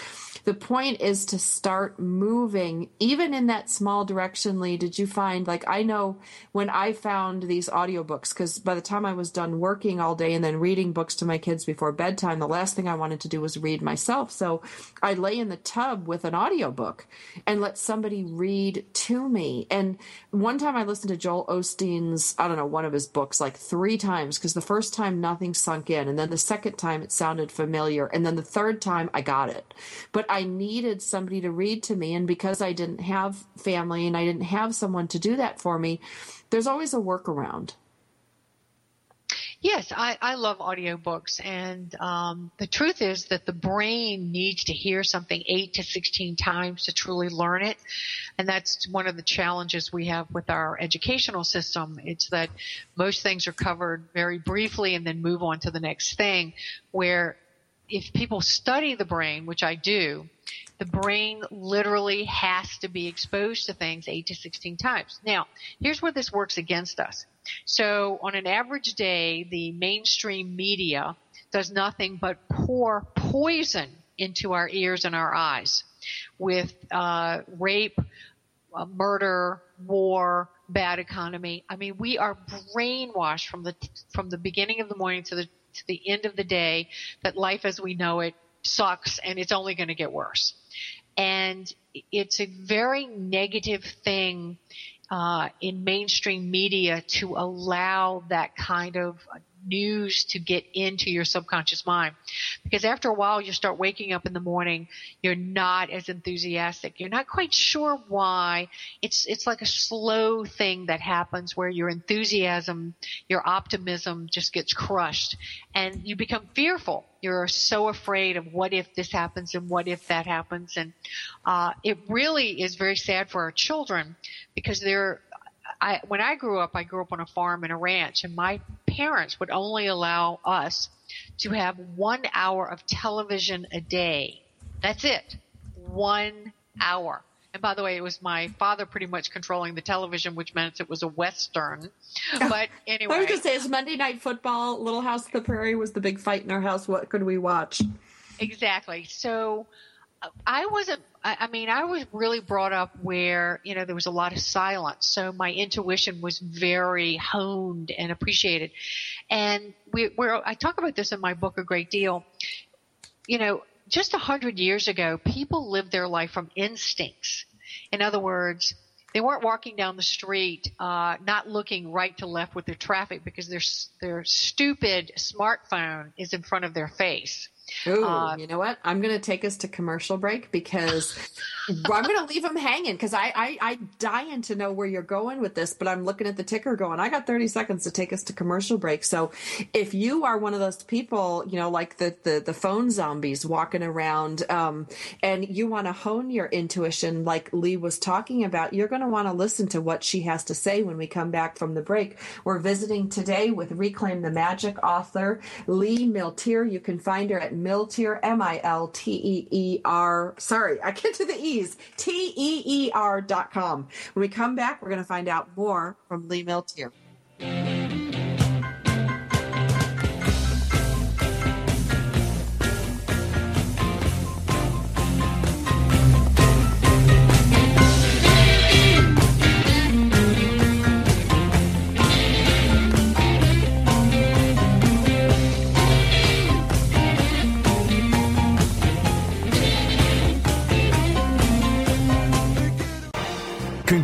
the point is to start moving even in that small direction lee. Did you find like i know when i found these audiobooks because by the time i was done working all day and then reading books to my kids before bedtime the last thing i wanted to do was read myself. So i lay in the tub with an audiobook and let somebody read to me. And one time i listened to joel osteen's i don't know one of his books like three times because the first time nothing sunk in and then the second time it sounded familiar and then the third time i got it. But i needed somebody to read to me. And because I didn't have family and I didn't have someone to do that for me, there's always a workaround. Yes, I, I love audiobooks. And um, the truth is that the brain needs to hear something 8 to 16 times to truly learn it. And that's one of the challenges we have with our educational system. It's that most things are covered very briefly and then move on to the next thing, where if people study the brain, which I do, the brain literally has to be exposed to things 8 to 16 times. Now, here's where this works against us. So on an average day, the mainstream media does nothing but pour poison into our ears and our eyes with uh, rape, uh, murder, war, bad economy. I mean, we are brainwashed from the from the beginning of the morning to the to the end of the day that life as we know it sucks and it's only going to get worse. And it's a very negative thing uh, in mainstream media to allow that kind of news to get into your subconscious mind. Because after a while, you start waking up in the morning, you're not as enthusiastic. You're not quite sure why. It's, it's like a slow thing that happens where your enthusiasm, your optimism just gets crushed and you become fearful. You're so afraid of what if this happens and what if that happens. And, uh, it really is very sad for our children because they're, I, when I grew up, I grew up on a farm and a ranch, and my parents would only allow us to have one hour of television a day. That's it. One hour. And by the way, it was my father pretty much controlling the television, which meant it was a Western. But anyway. I was going to say, it's Monday Night Football. Little House of the Prairie was the big fight in our house. What could we watch? Exactly. So I wasn't, I mean, I was really brought up where, you know, there was a lot of silence. So my intuition was very honed and appreciated. And we, where I talk about this in my book a great deal. You know, just a hundred years ago, people lived their life from instincts. In other words, they weren't walking down the street, uh, not looking right to left with their traffic because their their stupid smartphone is in front of their face. Ooh, uh, you know what? I'm going to take us to commercial break because I'm going to leave them hanging because I, I, I dying to know where you're going with this, but I'm looking at the ticker going, I got 30 seconds to take us to commercial break. So if you are one of those people, you know, like the, the, the phone zombies walking around, um, and you want to hone your intuition, like Lee was talking about, you're going to want to listen to what she has to say when we come back from the break. We're visiting today with Reclaim the Magic author Lee Milteer. You can find her at Milteer, M I L T E E R. Sorry, I get to the E's. T E E R dot com. When we come back, we're going to find out more from Lee Milteer.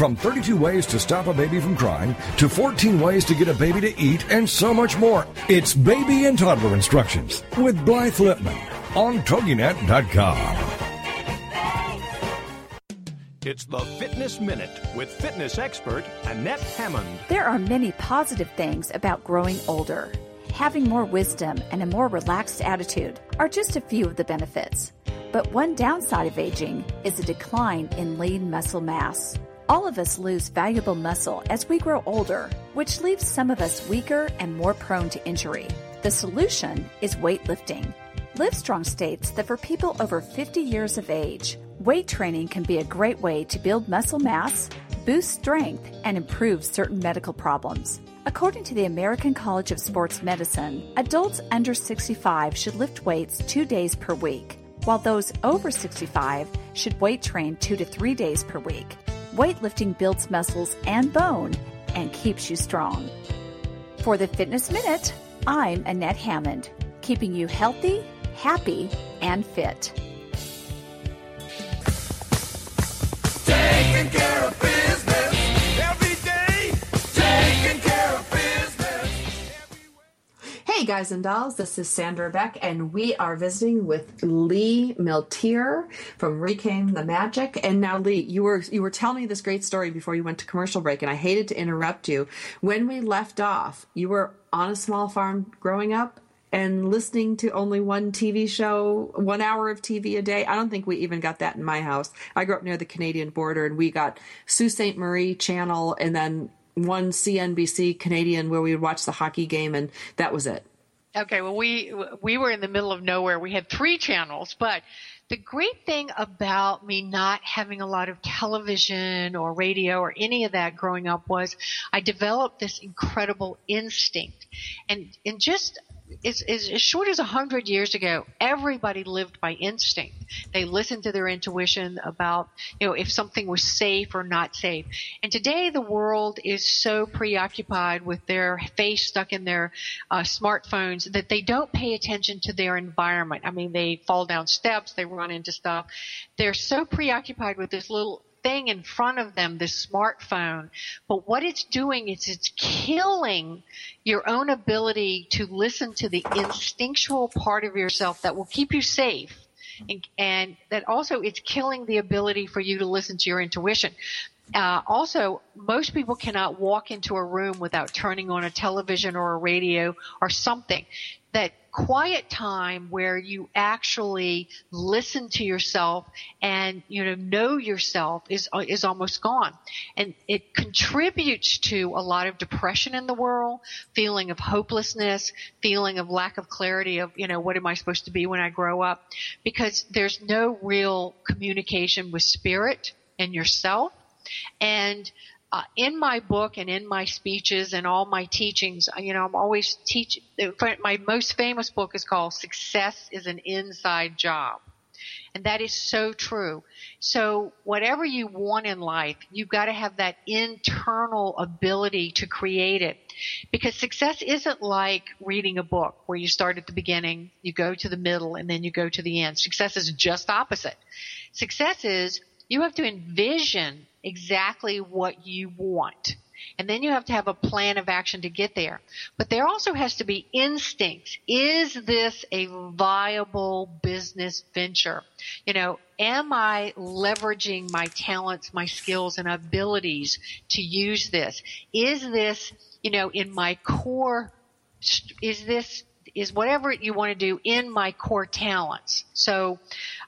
From 32 ways to stop a baby from crying to 14 ways to get a baby to eat and so much more. It's Baby and Toddler Instructions with Blythe Lipman on TogiNet.com. It's the Fitness Minute with fitness expert Annette Hammond. There are many positive things about growing older. Having more wisdom and a more relaxed attitude are just a few of the benefits. But one downside of aging is a decline in lean muscle mass. All of us lose valuable muscle as we grow older, which leaves some of us weaker and more prone to injury. The solution is weightlifting. Livestrong states that for people over 50 years of age, weight training can be a great way to build muscle mass, boost strength, and improve certain medical problems. According to the American College of Sports Medicine, adults under 65 should lift weights two days per week, while those over 65 should weight train two to three days per week. Weightlifting builds muscles and bone and keeps you strong. For the Fitness Minute, I'm Annette Hammond, keeping you healthy, happy, and fit. Taking care of business Hey guys and dolls, this is Sandra Beck, and we are visiting with Lee Milteer from Reclaim the Magic. And now, Lee, you were you were telling me this great story before you went to commercial break, and I hated to interrupt you. When we left off, you were on a small farm growing up and listening to only one TV show, one hour of TV a day. I don't think we even got that in my house. I grew up near the Canadian border, and we got Sault Ste. Marie channel, and then one CNBC Canadian where we would watch the hockey game, and that was it. Okay, well we we were in the middle of nowhere. We had three channels, but the great thing about me not having a lot of television or radio or any of that growing up was I developed this incredible instinct. And and just as, as, short as a hundred years ago, everybody lived by instinct. They listened to their intuition about, you know, if something was safe or not safe. And today the world is so preoccupied with their face stuck in their uh, smartphones that they don't pay attention to their environment. I mean, they fall down steps, they run into stuff. They're so preoccupied with this little thing in front of them, this smartphone. But what it's doing is it's killing your own ability to listen to the instinctual part of yourself that will keep you safe. And, and that also it's killing the ability for you to listen to your intuition. Uh, also, most people cannot walk into a room without turning on a television or a radio or something. That quiet time where you actually listen to yourself and you know know yourself is is almost gone. And it contributes to a lot of depression in the world feeling of hopelessness feeling of lack of clarity of you know what am i supposed to be when i grow up? Because there's no real communication with spirit and yourself. And uh, in my book and in my speeches and all my teachings, uh, you know, I'm always teach. My most famous book is called "Success is an Inside Job," and that is so true. So whatever you want in life, you've got to have that internal ability to create it. Because success isn't like reading a book where you start at the beginning, you go to the middle, and then you go to the end. Success is just opposite. Success is you have to envision exactly what you want. And then you have to have a plan of action to get there. But there also has to be instincts. Is this a viable business venture? You know, am I leveraging my talents, my skills and abilities to use this? Is this, you know, in my core, is this, is whatever you want to do in my core talents? So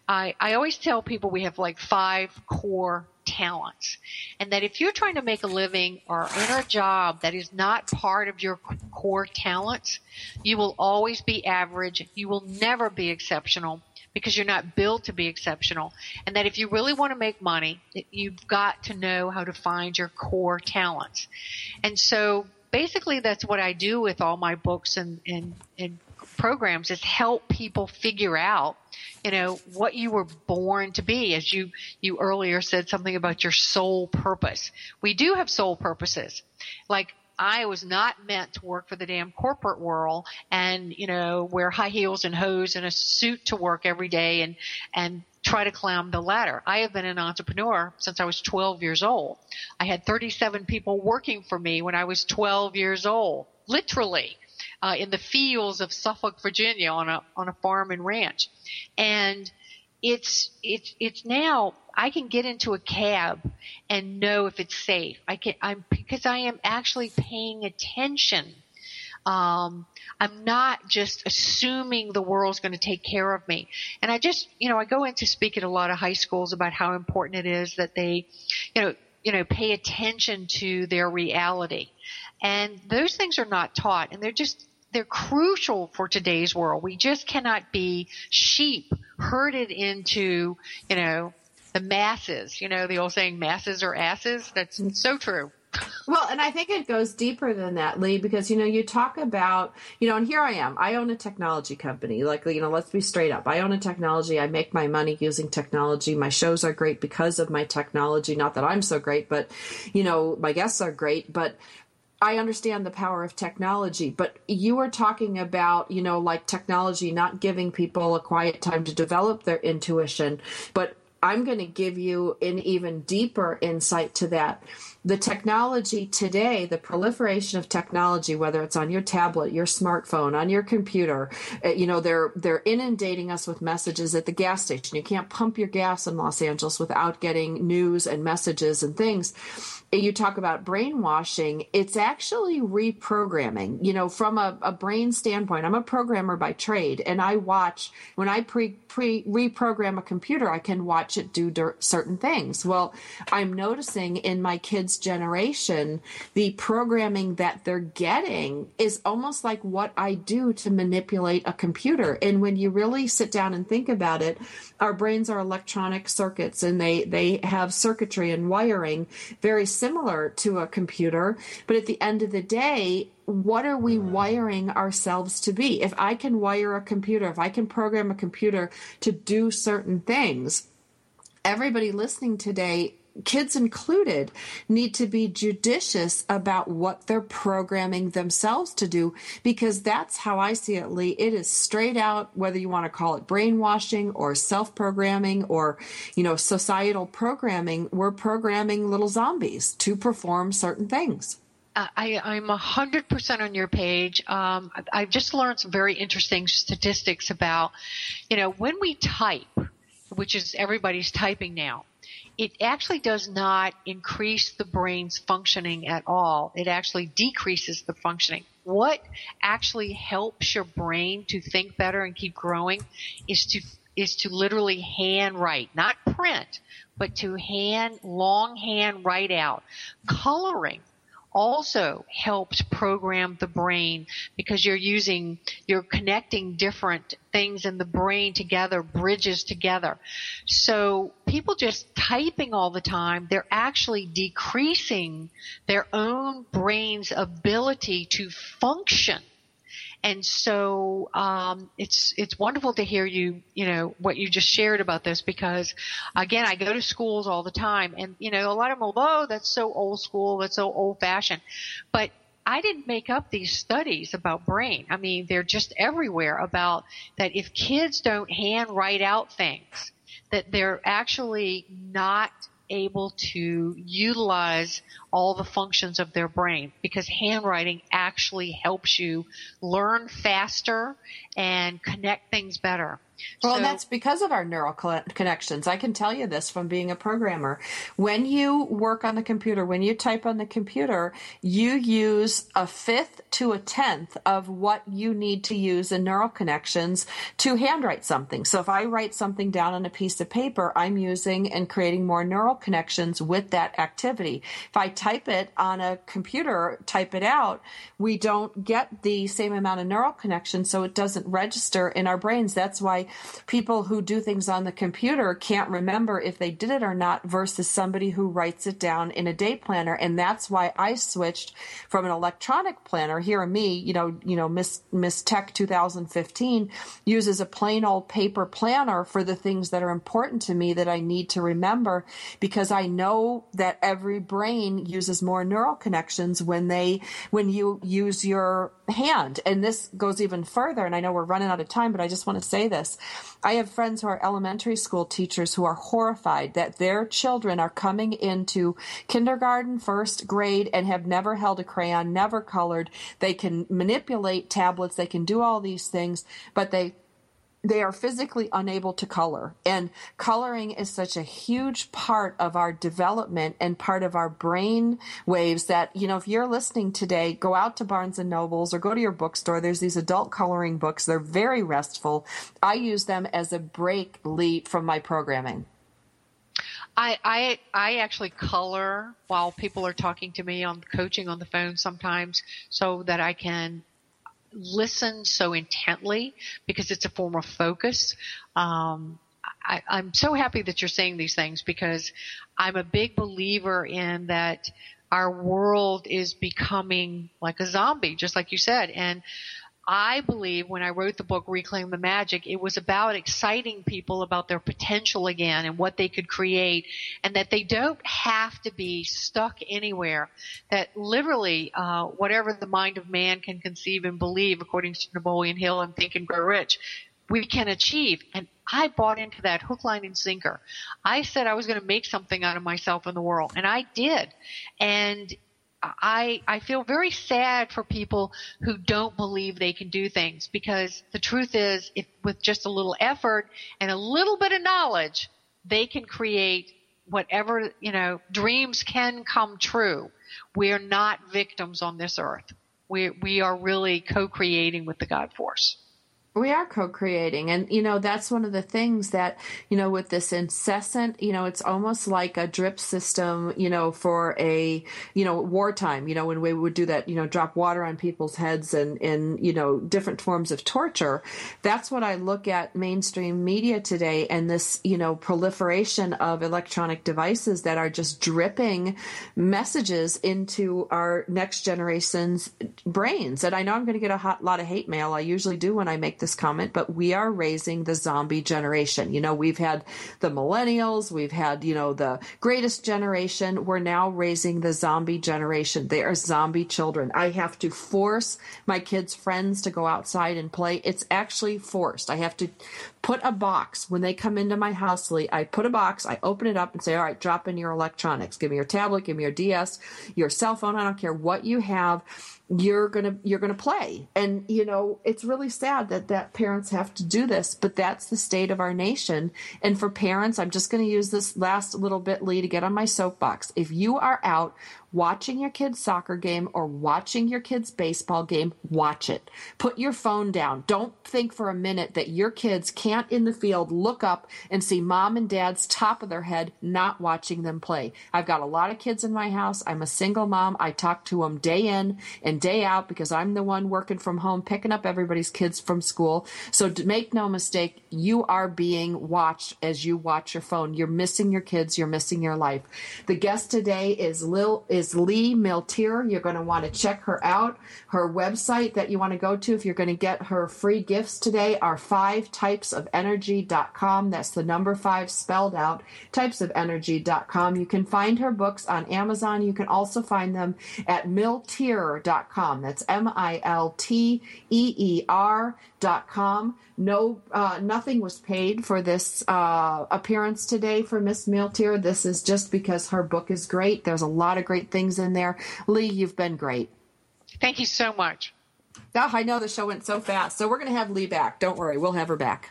I, I always tell people we have like five core talents. And that if you're trying to make a living or in a job that is not part of your core talents, you will always be average. You will never be exceptional because you're not built to be exceptional. And that if you really want to make money, you've got to know how to find your core talents. And so basically that's what I do with all my books and, and, and programs is help people figure out you know what you were born to be as you you earlier said something about your soul purpose we do have soul purposes like I was not meant to work for the damn corporate world and, you know, wear high heels and hose and a suit to work every day and, and try to climb the ladder. I have been an entrepreneur since I was 12 years old. I had 37 people working for me when I was 12 years old, literally. Uh, in the fields of Suffolk, Virginia, on a on a farm and ranch, and it's it's it's now I can get into a cab and know if it's safe. I can I'm because I am actually paying attention. Um, I'm not just assuming the world's going to take care of me. And I just, you know, I go into speak at a lot of high schools about how important it is that they, you know, you know, pay attention to their reality. And those things are not taught and they're just, they're crucial for today's world. We just cannot be sheep herded into, you know, the masses. You know, the old saying, masses are asses. That's so true. Well, and I think it goes deeper than that, Lee, because you know you talk about you know, and here I am. I own a technology company. Like you know, let's be straight up. I own a technology. I make my money using technology. My shows are great because of my technology. Not that I'm so great, but you know, my guests are great. But I understand the power of technology, but you are talking about, you know, like technology not giving people a quiet time to develop their intuition. But I'm going to give you an even deeper insight to that. The technology today, the proliferation of technology, whether it's on your tablet, your smartphone, on your computer, uh, you know, they're they're inundating us with messages at the gas station. You can't pump your gas in Los Angeles without getting news and messages and things you talk about brainwashing, it's actually reprogramming. You know, from a, a, brain standpoint, I'm a programmer by trade, and I watch when I pre pre reprogram a computer, I can watch it do der- certain things. Well, I'm noticing in my kids' generation, the programming that they're getting is almost like what I do to manipulate a computer. And when you really sit down and think about it, our brains are electronic circuits, and they they have circuitry and wiring very similar to a computer, but at the end of the day, what are we mm-hmm. wiring ourselves to be? If I can wire a computer, if I can program a computer to do certain things, everybody listening today kids included, need to be judicious about what they're programming themselves to do because that's how I see it, Lee. It is straight out, whether you want to call it brainwashing or self programming or, you know, societal programming, we're programming little zombies to perform certain things. I, I'm a hundred percent on your page. Um, I've just learned some very interesting statistics about, you know, when we type, which is everybody's typing now, it actually does not increase the brain's functioning at all. It actually decreases the functioning. What actually helps your brain to think better and keep growing is to is to literally hand write, not print, but to hand long hand write out. Coloring also helps program the brain because you're using, you're connecting different things in the brain together, bridges together. So people just typing all the time, they're actually decreasing their own brain's ability to function and so um, it's it's wonderful to hear you you know what you just shared about this because again I go to schools all the time and you know a lot of them oh that's so old school that's so old fashioned but I didn't make up these studies about brain. I mean, they're just everywhere about that if kids don't hand write out things, that they're actually not able to utilize all the functions of their brain because handwriting actually helps you learn faster and connect things better. Well, so, and that's because of our neural connections. I can tell you this from being a programmer. When you work on the computer, when you type on the computer, you use a fifth to a tenth of what you need to use in neural connections to handwrite something. So if I write something down on a piece of paper, I'm using and creating more neural connections with that activity. If I type it on a computer, type it out, we don't get the same amount of neural connections, so it doesn't register in our brains. That's why people who do things on the computer can't remember if they did it or not versus somebody who writes it down in a day planner. And that's why I switched from an electronic planner. Here, me, you know, you know, Miss Miss Tech 2015 uses a plain old paper planner for the things that are important to me that I need to remember because I know that every brain uses more neural connections when they when you use your hand. And this goes even further. And I know we're running out of time, but I just want to say this. I have friends who are elementary school teachers who are horrified that their children are coming into kindergarten, first grade, and have never held a crayon, never colored. They can manipulate tablets, they can do all these things, but they they are physically unable to color. And coloring is such a huge part of our development and part of our brain waves that, you know, if you're listening today, go out to Barnes and Nobles or go to your bookstore. There's these adult coloring books. They're very restful. I use them as a break lead from my programming. I, I I actually color while people are talking to me on coaching on the phone sometimes so that I can listen so intently because it's a form of focus. Um, I, I'm so happy that you're saying these things because I'm a big believer in that our world is becoming like a zombie, just like you said. And I believe when I wrote the book Reclaim the Magic, it was about exciting people about their potential again and what they could create and that they don't have to be stuck anywhere. That literally, uh, whatever the mind of man can conceive and believe, according to Napoleon Hill and Think and Grow Rich, we can achieve. And I bought into that hook, line, and sinker. I said I was going to make something out of myself in the world, and I did. And I I feel very sad for people who don't believe they can do things because the truth is, if with just a little effort and a little bit of knowledge, they can create whatever you know. Dreams can come true. We are not victims on this earth. We we are really co-creating with the God force. We are co-creating. And, you know, that's one of the things that, you know, with this incessant, you know, it's almost like a drip system, you know, for a, you know, wartime, you know, when we would do that, you know, drop water on people's heads and, and, you know, different forms of torture. That's what I look at mainstream media today and this, you know, proliferation of electronic devices that are just dripping messages into our next generation's brains. And I know I'm going to get a hot, lot of hate mail. I usually do when I make this comment, but we are raising the zombie generation. You know, we've had the millennials, we've had, you know, the greatest generation. We're now raising the zombie generation. They are zombie children. I have to force my kids' friends to go outside and play. It's actually forced. I have to put a box when they come into my house, Lee. I put a box, I open it up and say, all right, drop in your electronics. Give me your tablet, give me your DS, your cell phone. I don't care what you have you're gonna you're gonna play and you know it's really sad that that parents have to do this but that's the state of our nation and for parents i'm just to use this last little bit lee to get on my soapbox if you are out watching your kid's soccer game or watching your kid's baseball game, watch it. Put your phone down. Don't think for a minute that your kids can't in the field look up and see mom and dad's top of their head not watching them play. I've got a lot of kids in my house. I'm a single mom. I talk to them day in and day out because I'm the one working from home picking up everybody's kids from school. So make no mistake, you are being watched as you watch your phone. You're missing your kids. You're missing your life. The guest today is Lil is is Lee Milteer. You're going to want to check her out. Her website that you want to go to if you're going to get her free gifts today are five types of energy.com. That's the number five spelled out, types of energy.com. You can find her books on Amazon. You can also find them at milteer.com. That's M I L T E E R dot com. No, uh, nothing was paid for this uh, appearance today for Miss Milteer. This is just because her book is great. There's a lot of great things in there. Lee, you've been great. Thank you so much. Oh, I know the show went so fast. So we're going to have Lee back. Don't worry, we'll have her back.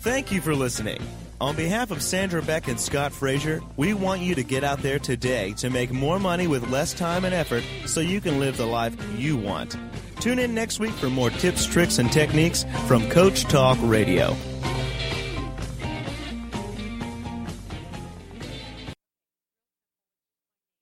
Thank you for listening. On behalf of Sandra Beck and Scott Frazier, we want you to get out there today to make more money with less time and effort so you can live the life you want. Tune in next week for more tips, tricks, and techniques from Coach Talk Radio.